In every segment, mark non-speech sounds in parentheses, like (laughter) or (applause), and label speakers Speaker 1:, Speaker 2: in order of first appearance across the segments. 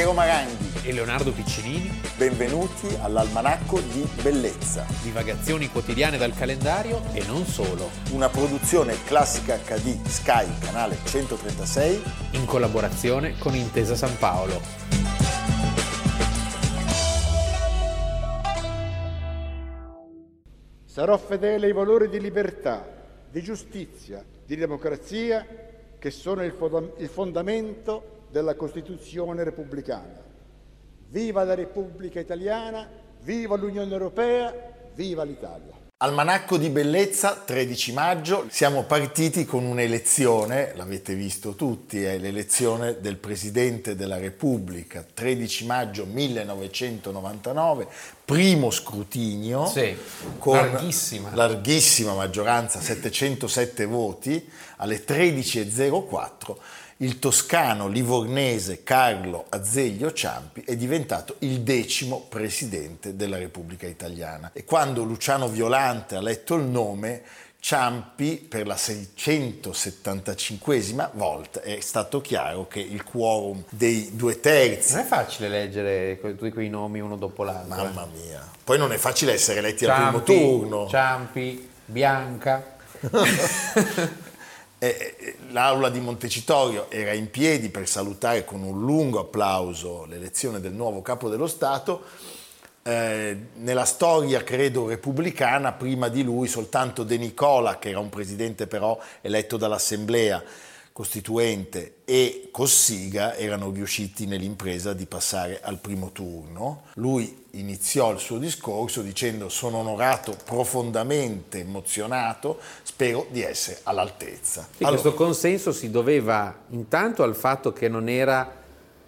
Speaker 1: Piero Maranghi
Speaker 2: e Leonardo Piccinini.
Speaker 1: Benvenuti all'Almanacco di Bellezza.
Speaker 2: Divagazioni quotidiane dal calendario e non solo.
Speaker 1: Una produzione classica HD Sky, canale 136.
Speaker 2: In collaborazione con Intesa San Paolo.
Speaker 3: Sarò fedele ai valori di libertà, di giustizia, di democrazia che sono il, fondamento della Costituzione repubblicana. Viva la Repubblica Italiana, viva l'Unione Europea, viva l'Italia.
Speaker 1: Almanacco di bellezza, 13 maggio, siamo partiti con un'elezione, l'avete visto tutti, è l'elezione del Presidente della Repubblica, 13 maggio 1999, primo scrutinio
Speaker 2: sì, con larghissima.
Speaker 1: larghissima maggioranza, 707 voti, alle 13.04 il toscano livornese Carlo Azeglio Ciampi è diventato il decimo presidente della Repubblica Italiana. E quando Luciano Violante ha letto il nome, Ciampi per la 675esima volta è stato chiaro che il quorum dei due terzi.
Speaker 2: Non è facile leggere tutti quei nomi uno dopo l'altro.
Speaker 1: Mamma mia. Poi non è facile essere eletti Ciampi, al primo turno.
Speaker 2: Ciampi, Bianca. (laughs)
Speaker 1: Eh, l'aula di Montecitorio era in piedi per salutare con un lungo applauso l'elezione del nuovo capo dello Stato. Eh, nella storia, credo, repubblicana, prima di lui soltanto De Nicola, che era un presidente però eletto dall'Assemblea, Costituente e Cossiga erano riusciti nell'impresa di passare al primo turno. Lui iniziò il suo discorso dicendo sono onorato, profondamente emozionato, spero di essere all'altezza.
Speaker 2: Sì, allora, questo consenso si doveva intanto al fatto che non era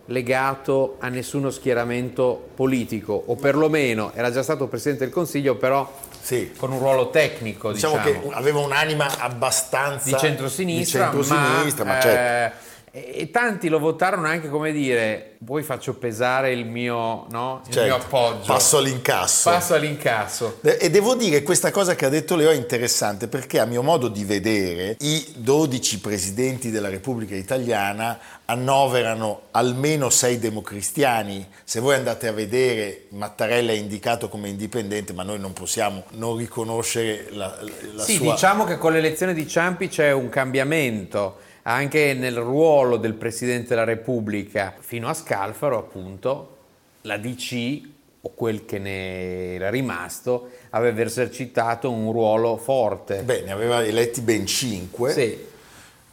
Speaker 2: legato a nessuno schieramento politico o perlomeno era già stato Presidente del Consiglio però sì. con un ruolo tecnico.
Speaker 1: Diciamo, diciamo. che aveva un'anima abbastanza
Speaker 2: di centrosinistra, di centrosinistra ma, ma certo. Eh, e tanti lo votarono anche come dire, poi faccio pesare il mio, no? il certo, mio appoggio.
Speaker 1: Passo all'incasso.
Speaker 2: Passo all'incasso.
Speaker 1: E devo dire che questa cosa che ha detto Leo è interessante perché a mio modo di vedere i 12 presidenti della Repubblica Italiana annoverano almeno sei democristiani. Se voi andate a vedere, Mattarella è indicato come indipendente, ma noi non possiamo non riconoscere la, la
Speaker 2: sì,
Speaker 1: sua...
Speaker 2: Sì, diciamo che con l'elezione di Ciampi c'è un cambiamento anche nel ruolo del Presidente della Repubblica fino a Scalfaro, appunto, la DC o quel che ne era rimasto aveva esercitato un ruolo forte.
Speaker 1: Beh, ne aveva eletti ben cinque.
Speaker 2: Sì.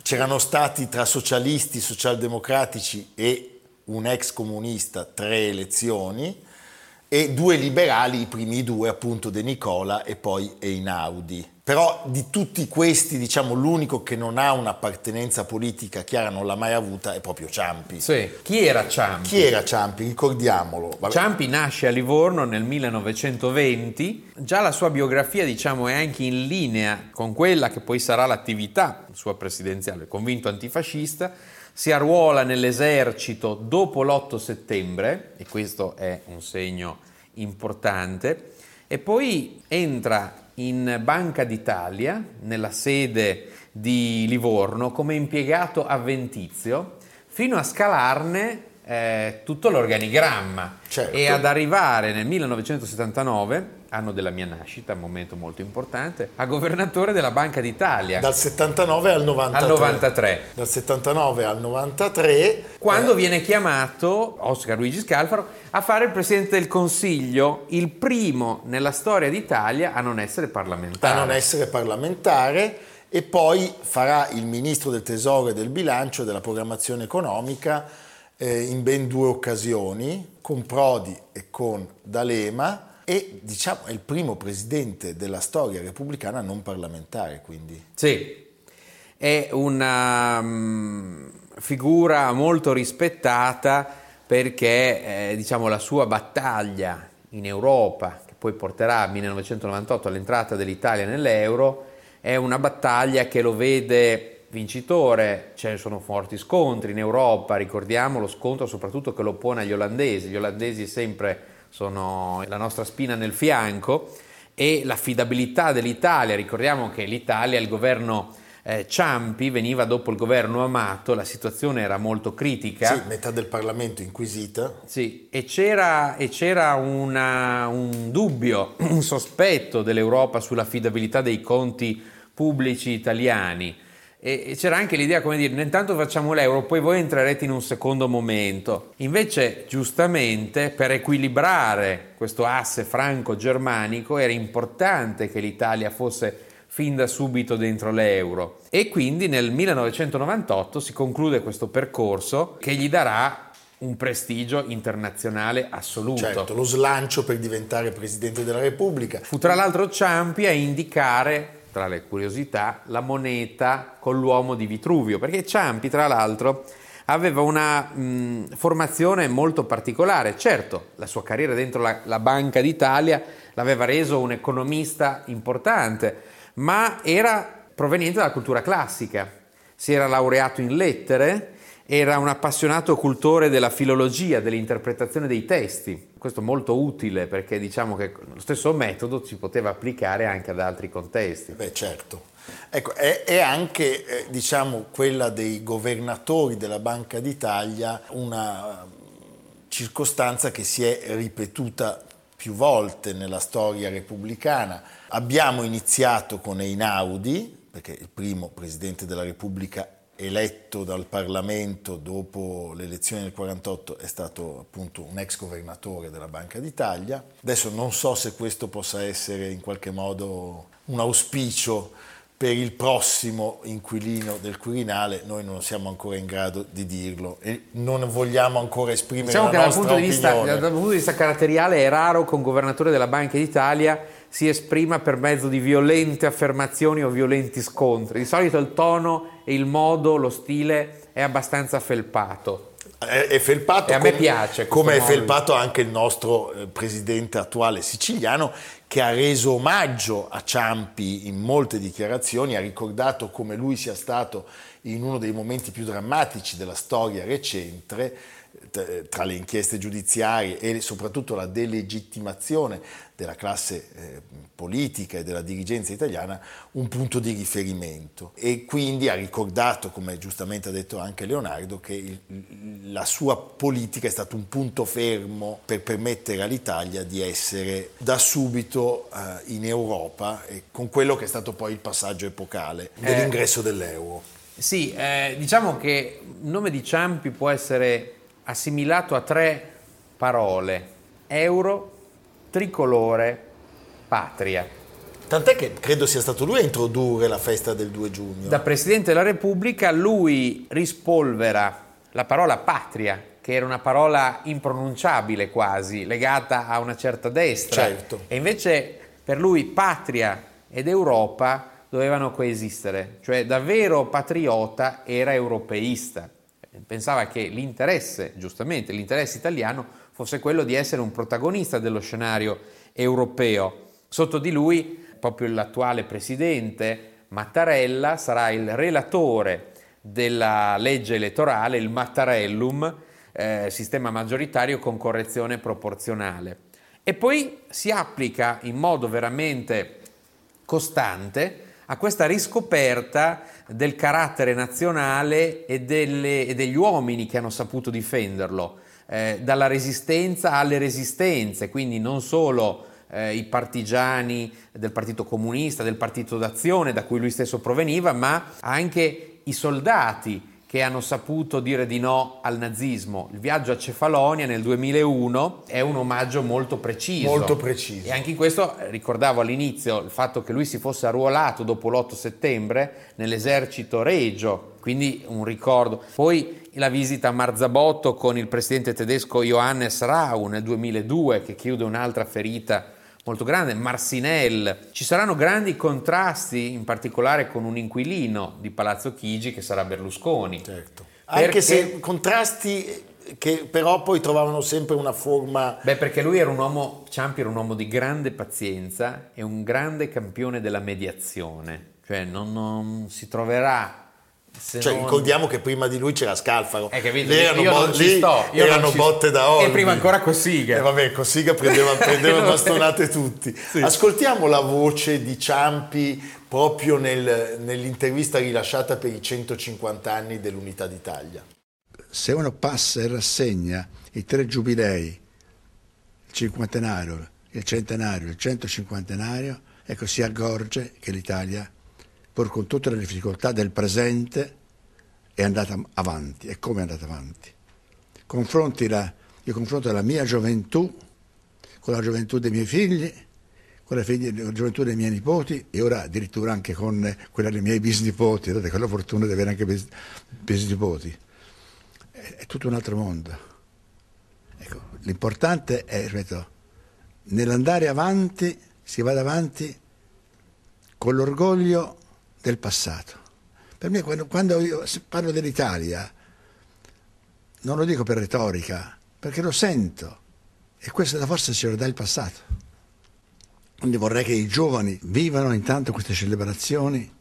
Speaker 1: C'erano stati tra socialisti, socialdemocratici e un ex comunista tre elezioni e due liberali, i primi due appunto De Nicola e poi Einaudi. Però di tutti questi, diciamo, l'unico che non ha un'appartenenza politica chiara, non l'ha mai avuta, è proprio Ciampi.
Speaker 2: Sì. Chi era Ciampi?
Speaker 1: Chi era Ciampi? Ricordiamolo.
Speaker 2: Vabbè. Ciampi nasce a Livorno nel 1920, già la sua biografia, diciamo, è anche in linea con quella che poi sarà l'attività sua presidenziale, convinto antifascista, si arruola nell'esercito dopo l'8 settembre, e questo è un segno importante, e poi entra in Banca d'Italia, nella sede di Livorno, come impiegato avventizio, fino a scalarne eh, tutto l'organigramma
Speaker 1: certo.
Speaker 2: e ad arrivare nel 1979 anno della mia nascita, un momento molto importante, a governatore della Banca d'Italia.
Speaker 1: Dal 79 al 93.
Speaker 2: Al 93.
Speaker 1: Dal 79 al 93.
Speaker 2: Quando eh. viene chiamato Oscar Luigi Scalfaro a fare il Presidente del Consiglio, il primo nella storia d'Italia a non essere parlamentare.
Speaker 1: A non essere parlamentare e poi farà il Ministro del Tesoro e del Bilancio e della Programmazione Economica eh, in ben due occasioni, con Prodi e con D'Alema e diciamo è il primo presidente della storia repubblicana non parlamentare, quindi.
Speaker 2: Sì, è una um, figura molto rispettata perché eh, diciamo, la sua battaglia in Europa, che poi porterà al 1998 all'entrata dell'Italia nell'euro, è una battaglia che lo vede vincitore, ci sono forti scontri in Europa, ricordiamo lo scontro soprattutto che lo pone agli olandesi, gli olandesi sempre sono la nostra spina nel fianco e l'affidabilità dell'Italia, ricordiamo che l'Italia, il governo eh, Ciampi veniva dopo il governo Amato, la situazione era molto critica.
Speaker 1: Sì, metà del Parlamento inquisita.
Speaker 2: Sì, e c'era, e c'era una, un dubbio, un sospetto dell'Europa sull'affidabilità dei conti pubblici italiani. E c'era anche l'idea, come dire, intanto facciamo l'euro, poi voi entrerete in un secondo momento. Invece, giustamente, per equilibrare questo asse franco-germanico era importante che l'Italia fosse fin da subito dentro l'euro. E quindi nel 1998 si conclude questo percorso che gli darà un prestigio internazionale assoluto.
Speaker 1: Certo, lo slancio per diventare Presidente della Repubblica.
Speaker 2: Fu tra l'altro Ciampi a indicare, tra le curiosità, la moneta con l'uomo di Vitruvio, perché Ciampi tra l'altro aveva una mh, formazione molto particolare. Certo, la sua carriera dentro la, la Banca d'Italia l'aveva reso un economista importante, ma era proveniente dalla cultura classica. Si era laureato in lettere, era un appassionato cultore della filologia, dell'interpretazione dei testi. Questo molto utile perché diciamo che lo stesso metodo si poteva applicare anche ad altri contesti.
Speaker 1: Beh, certo. Ecco, è, è anche, eh, diciamo, quella dei governatori della Banca d'Italia una circostanza che si è ripetuta più volte nella storia repubblicana. Abbiamo iniziato con Einaudi, perché il primo presidente della Repubblica eletto dal Parlamento dopo le elezioni del 48 è stato appunto un ex governatore della Banca d'Italia. Adesso non so se questo possa essere in qualche modo un auspicio per il prossimo inquilino del Quirinale, noi non siamo ancora in grado di dirlo e non vogliamo ancora esprimere
Speaker 2: diciamo
Speaker 1: la
Speaker 2: che
Speaker 1: nostra
Speaker 2: dal punto,
Speaker 1: opinione.
Speaker 2: vista, dal punto di vista caratteriale è raro che un governatore della Banca d'Italia si esprima per mezzo di violente affermazioni o violenti scontri. Di solito il tono e il modo, lo stile è abbastanza felpato.
Speaker 1: È felpato
Speaker 2: e a me piace
Speaker 1: come è felpato anche il nostro eh, presidente attuale siciliano che ha reso omaggio a Ciampi in molte dichiarazioni, ha ricordato come lui sia stato in uno dei momenti più drammatici della storia recente tra le inchieste giudiziarie e soprattutto la delegittimazione della classe eh, politica e della dirigenza italiana un punto di riferimento e quindi ha ricordato, come giustamente ha detto anche Leonardo, che il, la sua politica è stato un punto fermo per permettere all'Italia di essere da subito eh, in Europa e con quello che è stato poi il passaggio epocale dell'ingresso eh, dell'euro.
Speaker 2: Sì, eh, diciamo che il nome di Ciampi può essere assimilato a tre parole, euro, tricolore, patria.
Speaker 1: Tant'è che credo sia stato lui a introdurre la festa del 2 giugno.
Speaker 2: Da Presidente della Repubblica lui rispolvera la parola patria, che era una parola impronunciabile quasi, legata a una certa destra.
Speaker 1: Certo.
Speaker 2: E invece per lui patria ed Europa dovevano coesistere, cioè davvero patriota era europeista pensava che l'interesse, giustamente, l'interesse italiano fosse quello di essere un protagonista dello scenario europeo. Sotto di lui, proprio l'attuale presidente Mattarella sarà il relatore della legge elettorale, il Mattarellum, eh, sistema maggioritario con correzione proporzionale. E poi si applica in modo veramente costante a questa riscoperta del carattere nazionale e, delle, e degli uomini che hanno saputo difenderlo, eh, dalla resistenza alle resistenze, quindi non solo eh, i partigiani del Partito Comunista, del Partito d'Azione da cui lui stesso proveniva, ma anche i soldati che hanno saputo dire di no al nazismo. Il viaggio a Cefalonia nel 2001 è un omaggio molto preciso.
Speaker 1: Molto preciso.
Speaker 2: E anche in questo ricordavo all'inizio il fatto che lui si fosse arruolato dopo l'8 settembre nell'esercito regio, quindi un ricordo. Poi la visita a Marzabotto con il presidente tedesco Johannes Rau nel 2002 che chiude un'altra ferita molto grande, Marsinel. Ci saranno grandi contrasti, in particolare con un inquilino di Palazzo Chigi che sarà Berlusconi.
Speaker 1: Certo. Anche perché... se contrasti che però poi trovavano sempre una forma...
Speaker 2: Beh, perché lui era un uomo, Ciampi era un uomo di grande pazienza e un grande campione della mediazione, cioè non, non si troverà
Speaker 1: Se cioè, non... ricordiamo che prima di lui c'era Scalfaro.
Speaker 2: Eh, capito? Lì erano, io bo- lì sto,
Speaker 1: io erano botte da olio.
Speaker 2: E prima ancora Cossiga.
Speaker 1: E eh, vabbè, Cossiga prendeva, prendeva (laughs) bastonate tutti. Sì. Ascoltiamo la voce di Ciampi proprio nel, nell'intervista rilasciata per i 150 anni dell'Unità d'Italia.
Speaker 3: Se uno passa e rassegna i tre giubilei, il cinquantenario, il centenario, il centocinquantenario, ecco si accorge che l'Italia pur con tutte le difficoltà del presente, è andata avanti. E come è andata avanti? Confronti la, io confronto la mia gioventù con la gioventù dei miei figli, con la, figli, la gioventù dei miei nipoti e ora addirittura anche con quella dei miei bisnipoti, date quella fortuna di avere anche bis, bisnipoti. È, è, tutto un altro mondo. Ecco, l'importante è, ripeto, nell'andare avanti, si vada avanti con l'orgoglio del passato. Per me quando io parlo dell'Italia non lo dico per retorica, perché lo sento e questa forza ci lo dà il passato. Quindi vorrei che i giovani vivano intanto queste celebrazioni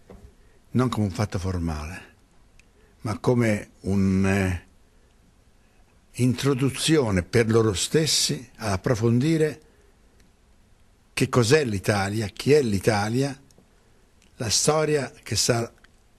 Speaker 3: non come un fatto formale, ma come un'introduzione eh, per loro stessi ad approfondire che cos'è l'Italia, chi è l'Italia la storia che sta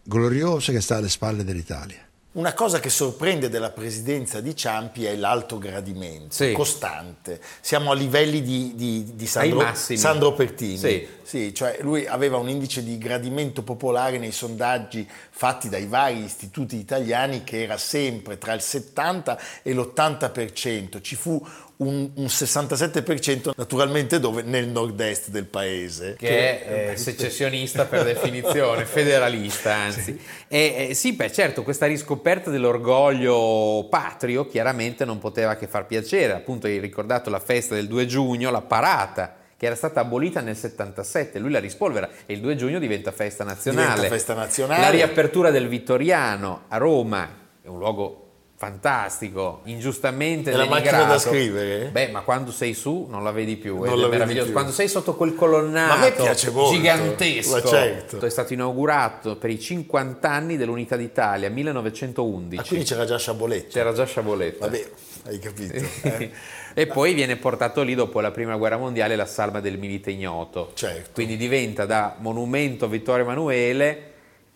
Speaker 3: gloriosa che sta alle spalle dell'Italia.
Speaker 1: Una cosa che sorprende della presidenza di Ciampi è l'alto gradimento, sì. costante. Siamo a livelli di, di, di Sandro, Sandro, Pertini. Sì. Sì, cioè lui aveva un indice di gradimento popolare nei sondaggi fatti dai vari istituti italiani che era sempre tra il 70 e l'80%. Ci fu un, un 67% naturalmente dove? Nel nord-est del paese.
Speaker 2: Che, che è eh, secessionista per definizione, (laughs) federalista anzi. Sì. E, eh, sì, beh certo, questa riscoperta dell'orgoglio patrio chiaramente non poteva che far piacere, appunto hai ricordato la festa del 2 giugno, la parata che era stata abolita nel 77, lui la rispolvera e il 2 giugno diventa festa nazionale.
Speaker 1: Diventa festa nazionale.
Speaker 2: La riapertura del Vittoriano a Roma, è un luogo fantastico, ingiustamente
Speaker 1: è la macchina da scrivere?
Speaker 2: Beh, ma quando sei su non la vedi più, non è meraviglioso. Più. Quando sei sotto quel colonnato gigantesco, certo. è stato inaugurato per i 50 anni dell'Unità d'Italia, 1911.
Speaker 1: Ah, quindi c'era già Sciaboletta.
Speaker 2: C'era già Sciaboletta.
Speaker 1: Vabbè, hai capito. (laughs) Eh?
Speaker 2: e poi viene portato lì dopo la Prima Guerra Mondiale la salma del Milite Ignoto.
Speaker 1: Certo.
Speaker 2: Quindi diventa da monumento Vittorio Emanuele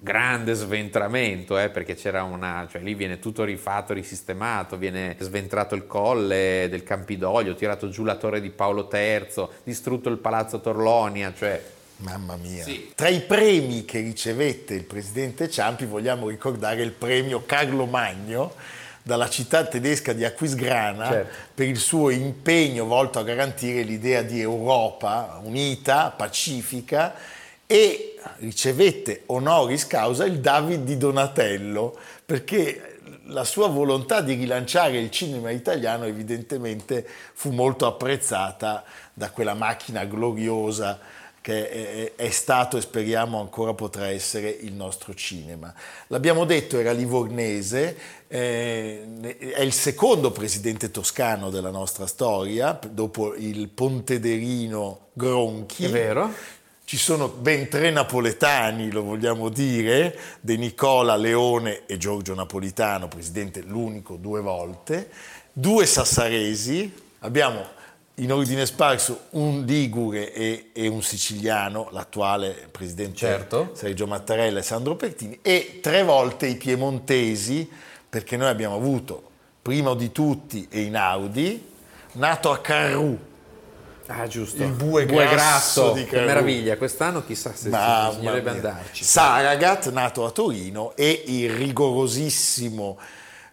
Speaker 2: grande sventramento, eh, perché c'era una, cioè lì viene tutto rifatto, risistemato, viene sventrato il colle del Campidoglio, tirato giù la torre di Paolo III, distrutto il palazzo Torlonia, cioè
Speaker 1: Mamma mia. Sì. Tra i premi che ricevette il presidente Ciampi vogliamo ricordare il premio Carlo Magno dalla città tedesca di Aquisgrana certo. per il suo impegno volto a garantire l'idea di Europa unita, pacifica e ricevette honoris causa il David di Donatello perché la sua volontà di rilanciare il cinema italiano evidentemente fu molto apprezzata da quella macchina gloriosa che è, stato e speriamo ancora potrà essere il nostro cinema. L'abbiamo detto, era livornese, eh, è il secondo presidente toscano della nostra storia, dopo il pontederino Gronchi.
Speaker 2: È vero
Speaker 1: ci sono ben tre napoletani, lo vogliamo dire, De Nicola, Leone e Giorgio Napolitano, presidente l'unico due volte, due sassaresi, abbiamo in ordine sparso un ligure e, e un siciliano, l'attuale presidente
Speaker 2: certo.
Speaker 1: Sergio Mattarella e Sandro Pertini, e tre volte i piemontesi, perché noi abbiamo avuto, prima di tutti e in Audi, nato a Carrù,
Speaker 2: Ah, giusto.
Speaker 1: Il bue, bue grasso, grasso
Speaker 2: che meraviglia. Quest'anno chissà se Mamma bisognerebbe mia. andarci.
Speaker 1: Saragat, nato a Torino, e il rigorosissimo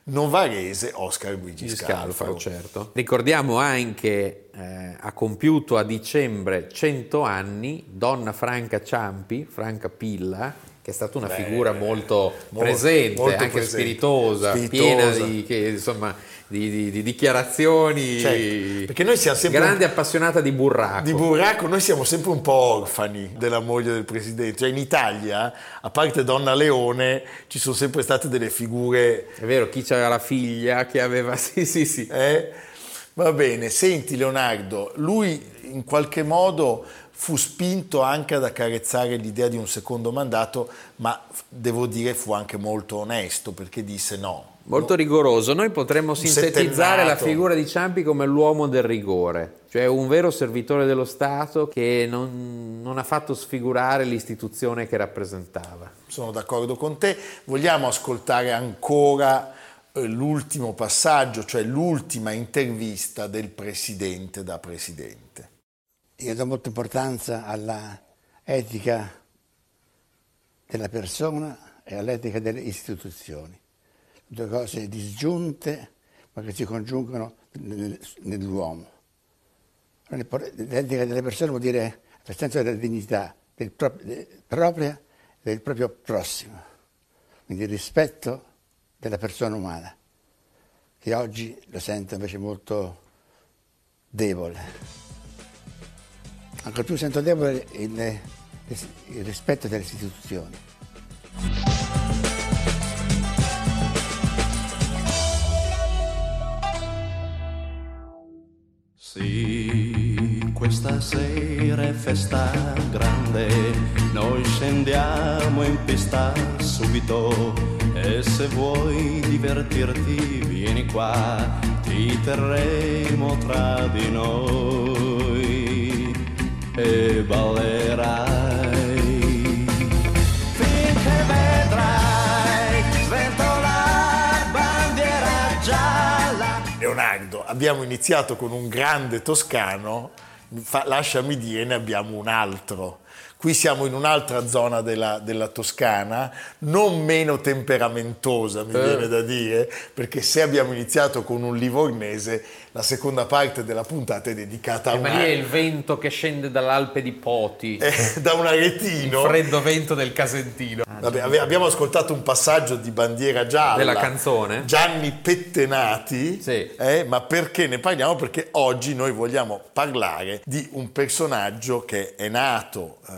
Speaker 1: novarese Oscar Luigi Scalfaro.
Speaker 2: certo. Ricordiamo anche, eh, ha compiuto a dicembre 100 anni, donna Franca Ciampi, Franca Pilla, che è stata una Beh, figura molto, molto presente, molto anche presente. Spiritosa, spiritosa, piena di, che, insomma, di, di, di dichiarazioni.
Speaker 1: Certo, perché noi siamo sempre.
Speaker 2: Grande un... appassionata di burraco.
Speaker 1: Di burraco, noi siamo sempre un po' orfani della moglie del presidente. Cioè in Italia, a parte Donna Leone, ci sono sempre state delle figure.
Speaker 2: È vero, chi c'aveva la figlia che aveva. (laughs) Sì, sì, sì.
Speaker 1: Eh? Va bene, senti Leonardo, lui in qualche modo fu spinto anche ad accarezzare l'idea di un secondo mandato, ma devo dire fu anche molto onesto perché disse no.
Speaker 2: Molto rigoroso. Noi potremmo sintetizzare la figura di Ciampi come l'uomo del rigore, cioè un vero servitore dello Stato che non, non ha fatto sfigurare l'istituzione che rappresentava.
Speaker 1: Sono d'accordo con te. Vogliamo ascoltare ancora eh, l'ultimo passaggio, cioè l'ultima intervista del presidente da presidente.
Speaker 4: Io do molta importanza alla etica della persona e all'etica delle istituzioni, due cose disgiunte ma che si congiungono nell'uomo. L'etica delle persone vuol dire il senso della dignità del propria e del proprio prossimo, quindi il rispetto della persona umana, che oggi lo sento invece molto debole. Ancora più sento debole il, il rispetto delle istituzioni.
Speaker 5: Sì, questa sera è festa grande, noi scendiamo in pista subito e se vuoi divertirti vieni qua, ti terremo tra di noi e ballerai finché vedrai sventolar bandiera gialla.
Speaker 1: Leonardo, abbiamo iniziato con un grande toscano, fa, lasciami dire, ne abbiamo un altro. Qui siamo in un'altra zona della, della Toscana, non meno temperamentosa, mi eh. viene da dire, perché se abbiamo iniziato con un livornese, la seconda parte della puntata è dedicata a
Speaker 2: eh, una... Ma lì è il vento che scende dall'Alpe di Poti. (laughs)
Speaker 1: Eh, da un aretino.
Speaker 2: Il freddo vento del Casentino.
Speaker 1: Vabbè, abbiamo ascoltato un passaggio di Bandiera Gialla.
Speaker 2: Della canzone.
Speaker 1: Gianni Pettenati.
Speaker 2: Sì.
Speaker 1: Eh, ma perché ne parliamo? Perché oggi noi vogliamo parlare di un personaggio che è nato eh,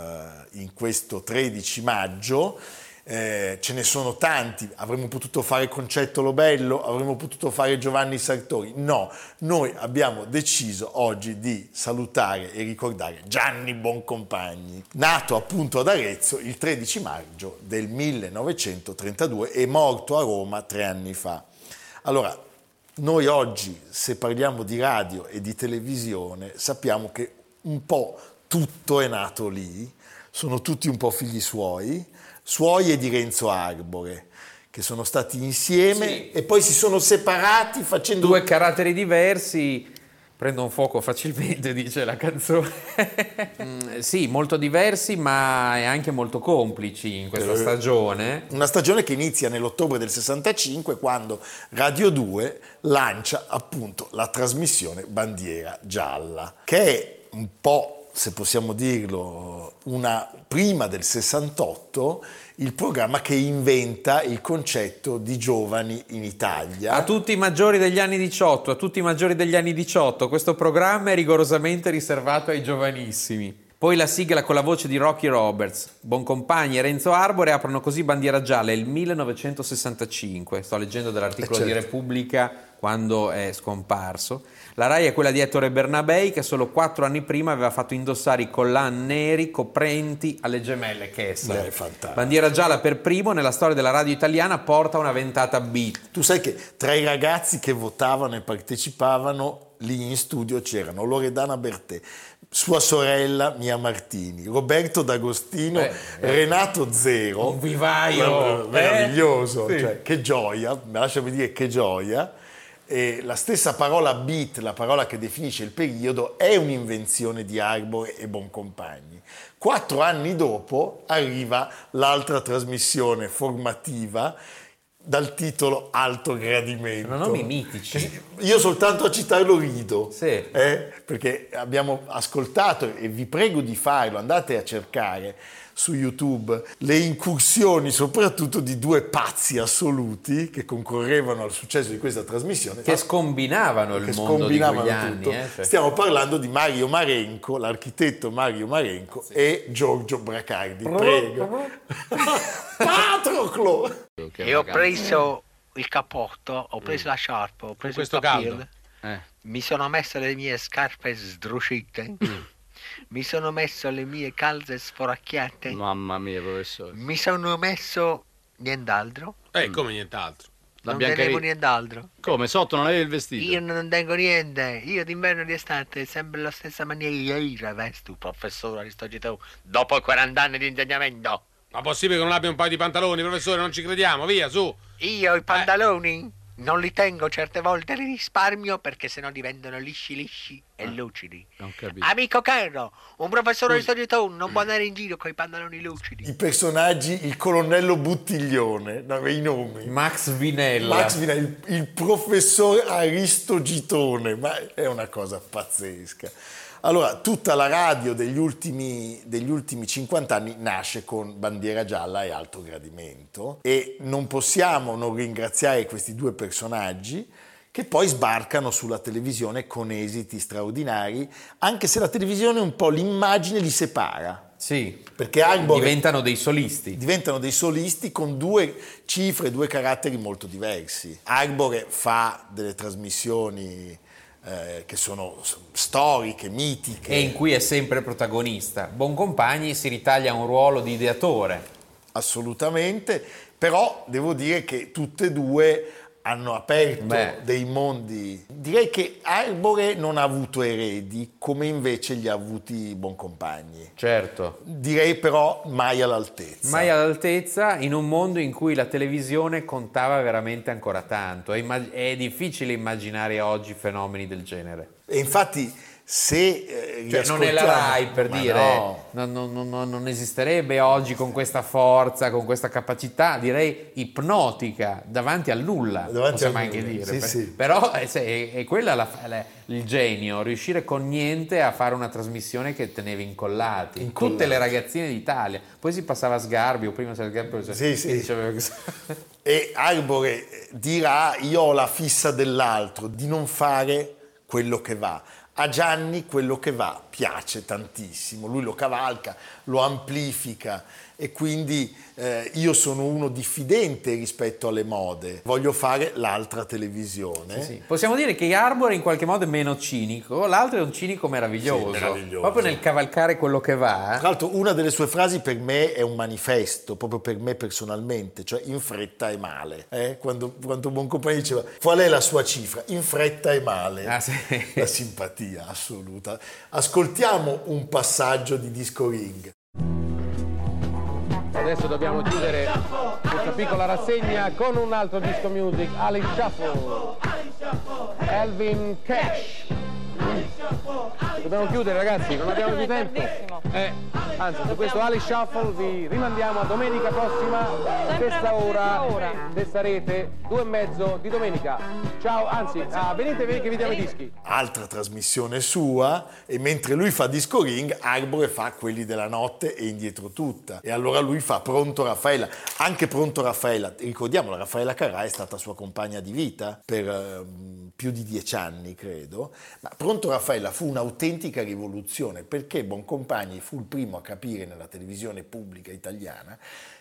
Speaker 1: in questo 13 maggio eh, ce ne sono tanti, avremmo potuto fare Concetto Lobello, avremmo potuto fare Giovanni Sartori, no, noi abbiamo deciso oggi di salutare e ricordare Gianni Boncompagni, nato appunto ad Arezzo il 13 maggio del 1932 e morto a Roma tre anni fa. Allora, noi oggi, se parliamo di radio e di televisione, sappiamo che un po' tutto è nato lì, sono tutti un po' figli suoi, suoi e di Renzo Arbore che sono stati insieme sì. e poi si sono separati facendo
Speaker 2: due caratteri diversi prendono fuoco facilmente (laughs) dice la canzone mm, (laughs) sì molto diversi ma anche molto complici in questa eh, stagione
Speaker 1: una stagione che inizia nell'ottobre del 65 quando Radio 2 lancia appunto la trasmissione Bandiera Gialla che è un po' se possiamo dirlo, una, prima del 68, il programma che inventa il concetto di giovani in Italia.
Speaker 2: A tutti i maggiori degli anni 18, a tutti i maggiori degli anni 18, questo programma è rigorosamente riservato ai giovanissimi. Poi la sigla con la voce di Rocky Roberts, Boncompagni e Renzo Arbore aprono così bandiera gialla il 1965. Sto leggendo dall'articolo eh certo. di Repubblica quando è scomparso. La RAI è quella di Ettore Bernabei che solo quattro anni prima aveva fatto indossare i collan neri coprenti alle gemelle Kessler.
Speaker 1: Beh,
Speaker 2: Bandiera gialla per primo nella storia della radio italiana porta una ventata beat.
Speaker 1: Tu sai che tra i ragazzi che votavano e partecipavano lì in studio c'erano Loredana Bertè, sua sorella Mia Martini, Roberto D'Agostino, eh, eh, Renato Zero.
Speaker 2: Un vivaio
Speaker 1: meraviglioso, eh? sì. cioè, che gioia, lasciami dire che gioia eh, la stessa parola beat, la parola che definisce il periodo, è un'invenzione di Arbor e Boncompagni. Quattro anni dopo arriva l'altra trasmissione formativa dal titolo Alto Gradimento.
Speaker 2: Sono nomi mitici.
Speaker 1: Io soltanto a citarlo rido,
Speaker 2: sì.
Speaker 1: eh, perché abbiamo ascoltato e vi prego di farlo, andate a cercare su YouTube le incursioni soprattutto di due pazzi assoluti che concorrevano al successo di questa trasmissione.
Speaker 2: Che scombinavano il che mondo scombinavano tutto. Anni, eh,
Speaker 1: cioè. Stiamo parlando di Mario Marenco, l'architetto Mario Marenco sì. e Giorgio Bracardi. Prego. (laughs) Patroclo!
Speaker 6: E ho preso il cappotto, ho preso la sciarpa, ho preso
Speaker 2: questo
Speaker 6: il
Speaker 2: caldo.
Speaker 6: Eh.
Speaker 7: Mi sono messo le mie scarpe sdrucite. Mi sono messo le mie calze sforacchiate.
Speaker 6: Mamma mia, professore.
Speaker 7: Mi sono messo nient'altro.
Speaker 8: Eh, come nient'altro.
Speaker 6: La
Speaker 7: non
Speaker 6: Biancarini-
Speaker 7: tenevo nient'altro.
Speaker 6: Come? Sotto non avevi il vestito?
Speaker 7: Io non tengo niente. Io d'inverno e di estate sempre la stessa maniera. Io vesto, professore dopo 40 anni di insegnamento.
Speaker 8: Ma possibile che non abbia un paio di pantaloni, professore? Non ci crediamo, via, su.
Speaker 7: Io i pantaloni non li tengo certe volte, li risparmio perché sennò diventano lisci lisci e lucidi.
Speaker 6: Non capisco.
Speaker 7: Amico caro, un professore di solito non può andare in giro con i pantaloni lucidi.
Speaker 1: I personaggi, il colonnello Buttiglione, no, i nomi.
Speaker 2: Max Vinella.
Speaker 1: Max Vina, il, il professor Aristogitone, ma è una cosa pazzesca. Allora, tutta la radio degli ultimi, degli ultimi 50 anni nasce con bandiera gialla e alto gradimento e non possiamo non ringraziare questi due personaggi che poi sbarcano sulla televisione con esiti straordinari, anche se la televisione un po' l'immagine li separa.
Speaker 2: Sì,
Speaker 1: Perché Arbore
Speaker 2: diventano dei solisti.
Speaker 1: diventano dei solisti con due cifre, due caratteri molto diversi. Arbore fa delle trasmissioni eh, che sono storiche, mitiche,
Speaker 2: E in cui è sempre protagonista. Boncompagni si ritaglia un ruolo di ideatore.
Speaker 1: assolutamente, però devo dire che tutte e due hanno aperto
Speaker 2: Beh.
Speaker 1: dei mondi. Direi che Arbore non ha avuto eredi come invece li ha avuti Boncompagni.
Speaker 2: Certo.
Speaker 1: Direi però mai all'altezza.
Speaker 2: Mai all'altezza in un mondo in cui la televisione contava veramente ancora tanto. È, imma- è difficile immaginare oggi fenomeni del genere.
Speaker 1: E infatti se eh,
Speaker 2: Cioè, non è la RAI per dire,
Speaker 1: no.
Speaker 2: non, non- non- non esisterebbe oggi con questa forza, con questa capacità, direi ipnotica, davanti al nulla,
Speaker 1: Davanti
Speaker 2: possiamo
Speaker 1: al
Speaker 2: anche dire.
Speaker 1: sì,
Speaker 2: Per-
Speaker 1: sì.
Speaker 2: Però è, è- è quella la- la- il genio, riuscire con niente a fare una trasmissione che teneva incollati.
Speaker 1: Incollati.
Speaker 2: Tutte le ragazzine d'Italia. Poi si passava a Sgarbi, o prima si Sgarbi, cioè,
Speaker 1: Sì, sì.
Speaker 2: diceva (laughs)
Speaker 1: E Arbore dirà io ho la fissa dell'altro, di non fare quello che va. A Gianni quello che va piace tantissimo, lui lo cavalca, lo amplifica e quindi eh, io sono uno diffidente rispetto alle mode, voglio fare l'altra televisione.
Speaker 2: Sì. Possiamo dire che Arbor in qualche modo è meno cinico, l'altro è un cinico meraviglioso,
Speaker 1: Sì, meraviglioso.
Speaker 2: proprio nel cavalcare quello che va.
Speaker 1: Tra l'altro una delle sue frasi per me è un manifesto, proprio per me personalmente, cioè in fretta e male. eh? Quando, quando Boncompagni diceva qual è la sua cifra? In fretta e male.
Speaker 2: Ah, sì.
Speaker 1: La simpatia assoluta. Ascoltiamo un passaggio di Disco Ring.
Speaker 9: Adesso dobbiamo chiudere questa piccola rassegna con un altro disco music, Alice Shuffle, Elvin Cash. Dobbiamo chiudere ragazzi, non abbiamo più tempo. Eh, anzi, su questo Alice Shuffle vi rimandiamo a domenica prossima, stessa ora, stessa rete, due e mezzo di domenica. Ciao, anzi, ah, venite, venite che vi diamo i dischi.
Speaker 1: Altra trasmissione sua e mentre lui fa Disco Ring, Arbore fa quelli della notte e indietro tutta. E allora lui fa Pronto Raffaella. Anche Pronto Raffaella, ricordiamola, Raffaella Carrà è stata sua compagna di vita per ehm, più di dieci anni, credo. Ma Pronto Raffaella fu un'autentica rivoluzione perché Boncompagni fu il primo a capire nella televisione pubblica italiana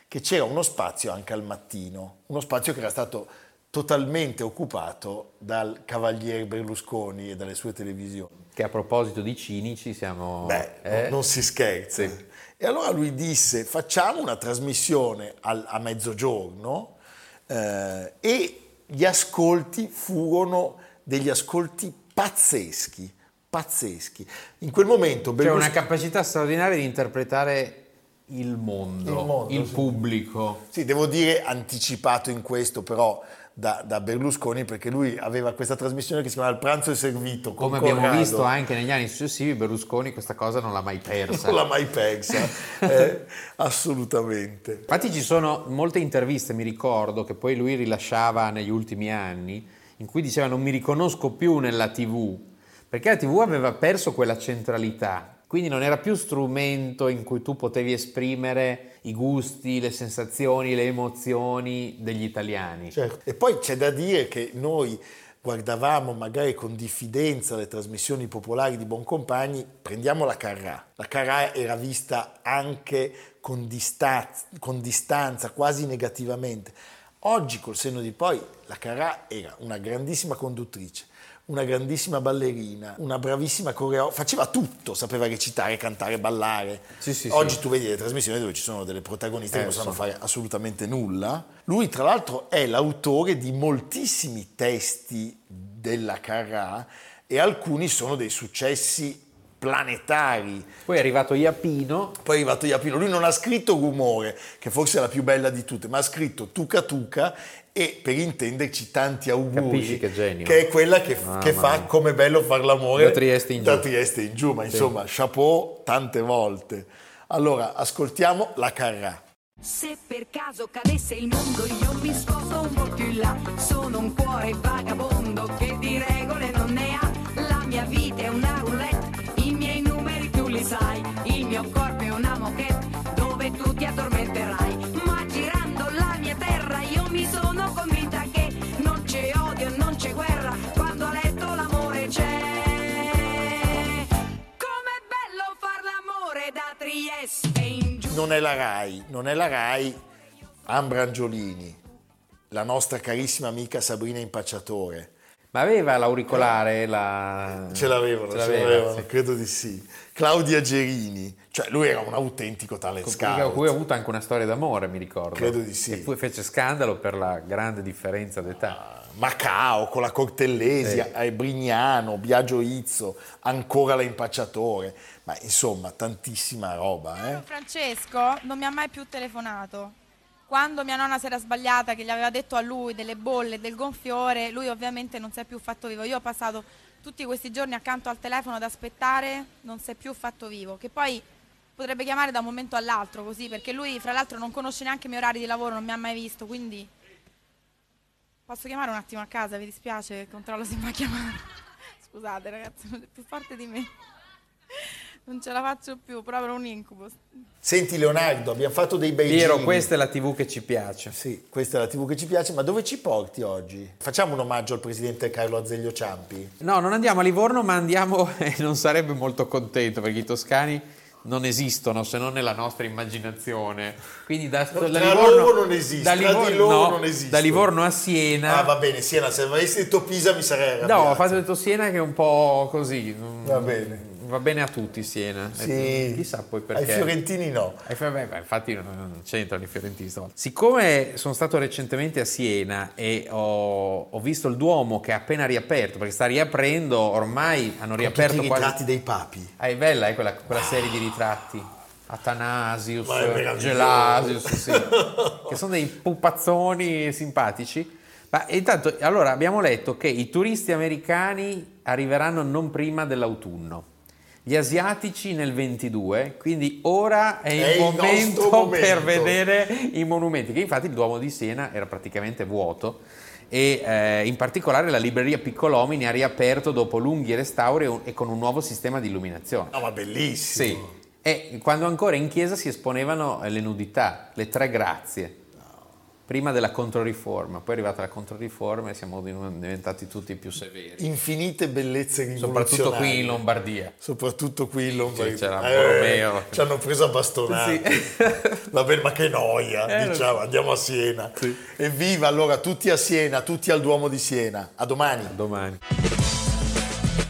Speaker 1: che c'era uno spazio anche al mattino, uno spazio che era stato totalmente occupato dal cavaliere Berlusconi e dalle sue televisioni.
Speaker 2: Che a proposito di cinici siamo...
Speaker 1: Beh,
Speaker 2: eh?
Speaker 1: non, non si scherza.
Speaker 2: Sì.
Speaker 1: E allora lui disse facciamo una trasmissione al- a mezzogiorno eh, e gli ascolti furono degli ascolti pazzeschi, pazzeschi. In quel momento
Speaker 2: C'è
Speaker 1: Berlusconi...
Speaker 2: una capacità straordinaria di interpretare il mondo, il,
Speaker 1: Il mondo, sì.
Speaker 2: pubblico.
Speaker 1: Sì, devo dire anticipato in questo però da, da Berlusconi perché lui aveva questa trasmissione che si chiamava Il pranzo è servito.
Speaker 2: Come abbiamo
Speaker 1: Corrado.
Speaker 2: visto anche negli anni successivi, Berlusconi questa cosa non l'ha mai persa. (laughs)
Speaker 1: Non l'ha mai persa, (laughs) eh, assolutamente.
Speaker 2: Infatti ci sono molte interviste, mi ricordo, che poi lui rilasciava negli ultimi anni, in cui diceva non mi riconosco più nella TV, perché la TV aveva perso quella centralità, quindi non era più strumento in cui tu potevi esprimere i gusti, le sensazioni, le emozioni degli italiani.
Speaker 1: Certo. E poi c'è da dire che noi guardavamo magari con diffidenza le trasmissioni popolari di Boncompagni, prendiamo la Carrà. La Carrà era vista anche con, dista- con distanza, quasi negativamente. Oggi, col senno di poi, la Carrà era una grandissima conduttrice, una grandissima ballerina, una bravissima coreografa, faceva tutto, sapeva recitare, cantare, ballare.
Speaker 2: Sì, sì,
Speaker 1: Oggi
Speaker 2: sì.
Speaker 1: tu vedi le trasmissioni dove ci sono delle protagoniste che
Speaker 2: Eh,
Speaker 1: non sanno fare assolutamente nulla. Lui tra l'altro è l'autore di moltissimi testi della Carrà e alcuni sono dei successi planetari.
Speaker 2: Poi è arrivato Iapino,
Speaker 1: Poi è arrivato Iapino, lui non ha scritto Rumore, che forse è la più bella di tutte, ma ha scritto Tuca Tuca e per intenderci tanti auguri,
Speaker 2: Capisci che genio.
Speaker 1: è quella che,
Speaker 2: Mamma
Speaker 1: che fa come bello far l'amore
Speaker 2: Da Trieste in
Speaker 1: da
Speaker 2: giù.
Speaker 1: Trieste in giù, ma insomma, chapeau tante volte. Allora, ascoltiamo la Carrà.
Speaker 10: Se per caso cadesse il mondo io mi sposto un po' più in là Sono un cuore vagabondo che di regole non ne ha Non
Speaker 1: è la RAI, non è la RAI, Ambra Angiolini, la nostra carissima amica Sabrina Impacciatore.
Speaker 2: ma aveva l'auricolare, la...
Speaker 1: Ce l'avevano,
Speaker 2: Ce
Speaker 1: ce
Speaker 2: l'aveva,
Speaker 1: l'avevano,
Speaker 2: sì.
Speaker 1: credo di sì. Claudia Gerini, cioè lui era un autentico talent
Speaker 2: Con
Speaker 1: scout.
Speaker 2: cui ha avuto anche una storia d'amore, mi ricordo.
Speaker 1: Credo di sì.
Speaker 2: E poi fece scandalo per la grande differenza d'età.
Speaker 1: Macao, con la Cortellesi,
Speaker 2: Sì.
Speaker 1: eh, Brignano, Biagio Izzo, ancora la Impacciatore, ma insomma tantissima roba. Eh?
Speaker 11: Francesco non mi ha mai più telefonato. Quando mia nonna si era sbagliata, che gli aveva detto a lui delle bolle, del gonfiore, lui ovviamente non si è più fatto vivo. Io ho passato tutti questi giorni accanto al telefono ad aspettare, non si è più fatto vivo. Che poi potrebbe chiamare da un momento all'altro così, perché lui fra l'altro non conosce neanche i miei orari di lavoro, non mi ha mai visto, quindi posso chiamare un attimo a casa, vi dispiace? Controllo se mi ha chiamato. (laughs) Scusate ragazzi, è più forte di me. Non ce la faccio più, proprio un incubo.
Speaker 1: Senti Leonardo, abbiamo fatto dei bei
Speaker 2: Piero,
Speaker 1: giri.
Speaker 2: questa è la TV che ci piace.
Speaker 1: Sì, questa è la TV che ci piace, ma dove ci porti oggi? Facciamo un omaggio al presidente Carlo Azeglio Ciampi?
Speaker 2: No, non andiamo a Livorno, ma andiamo (laughs) e non sarebbe molto contento perché i toscani non esistono se non nella nostra immaginazione. Quindi da,
Speaker 1: No,
Speaker 2: da Livorno,
Speaker 1: non esiste,
Speaker 2: da Livorno, no,
Speaker 1: non esiste.
Speaker 2: da Livorno a Siena.
Speaker 1: Ah, va bene, Siena, se avessi detto Pisa mi sarei
Speaker 2: no,
Speaker 1: arrabbiato.
Speaker 2: ho fatto detto Siena che è un po' così.
Speaker 1: Va bene.
Speaker 2: Va bene a tutti Siena.
Speaker 1: Sì.
Speaker 2: Chissà poi perché.
Speaker 1: Ai fiorentini no.
Speaker 2: Infatti non, non c'entrano i fiorentini stavolta. Siccome sono stato recentemente a Siena e ho, ho visto il Duomo che è appena riaperto, perché sta riaprendo, ormai hanno
Speaker 1: Con
Speaker 2: riaperto
Speaker 1: tutti i
Speaker 2: quasi...
Speaker 1: ritratti dei papi.
Speaker 2: Ah, è bella eh, quella, quella serie di ritratti. Atanasius. Gelasius, sì, che sono dei pupazzoni simpatici. Ma intanto, allora, abbiamo letto che i turisti americani arriveranno non prima dell'autunno, gli asiatici nel 22, quindi ora è,
Speaker 1: È
Speaker 2: il momento, (laughs) per vedere i monumenti, che infatti il Duomo di Siena era praticamente vuoto e eh, in particolare la libreria Piccolomini ha riaperto dopo lunghi restauri e e con un nuovo sistema di illuminazione.
Speaker 1: No, ma bellissimo.
Speaker 2: Sì. E quando ancora in chiesa si esponevano eh, le nudità, le tre grazie, prima della Controriforma, poi è arrivata la Controriforma e siamo di- diventati tutti più severi,
Speaker 1: Infinite bellezze rivoluzionarie.
Speaker 2: soprattutto qui in Lombardia.
Speaker 1: Soprattutto qui in Lombardia.
Speaker 2: Sì, c'era Borromeo.
Speaker 1: ci hanno preso a bastonate. Va bene, ma che noia,
Speaker 2: Eh,
Speaker 1: diciamo, andiamo a Siena. Evviva allora tutti a Siena, tutti al Duomo di Siena. A domani.
Speaker 2: Domani.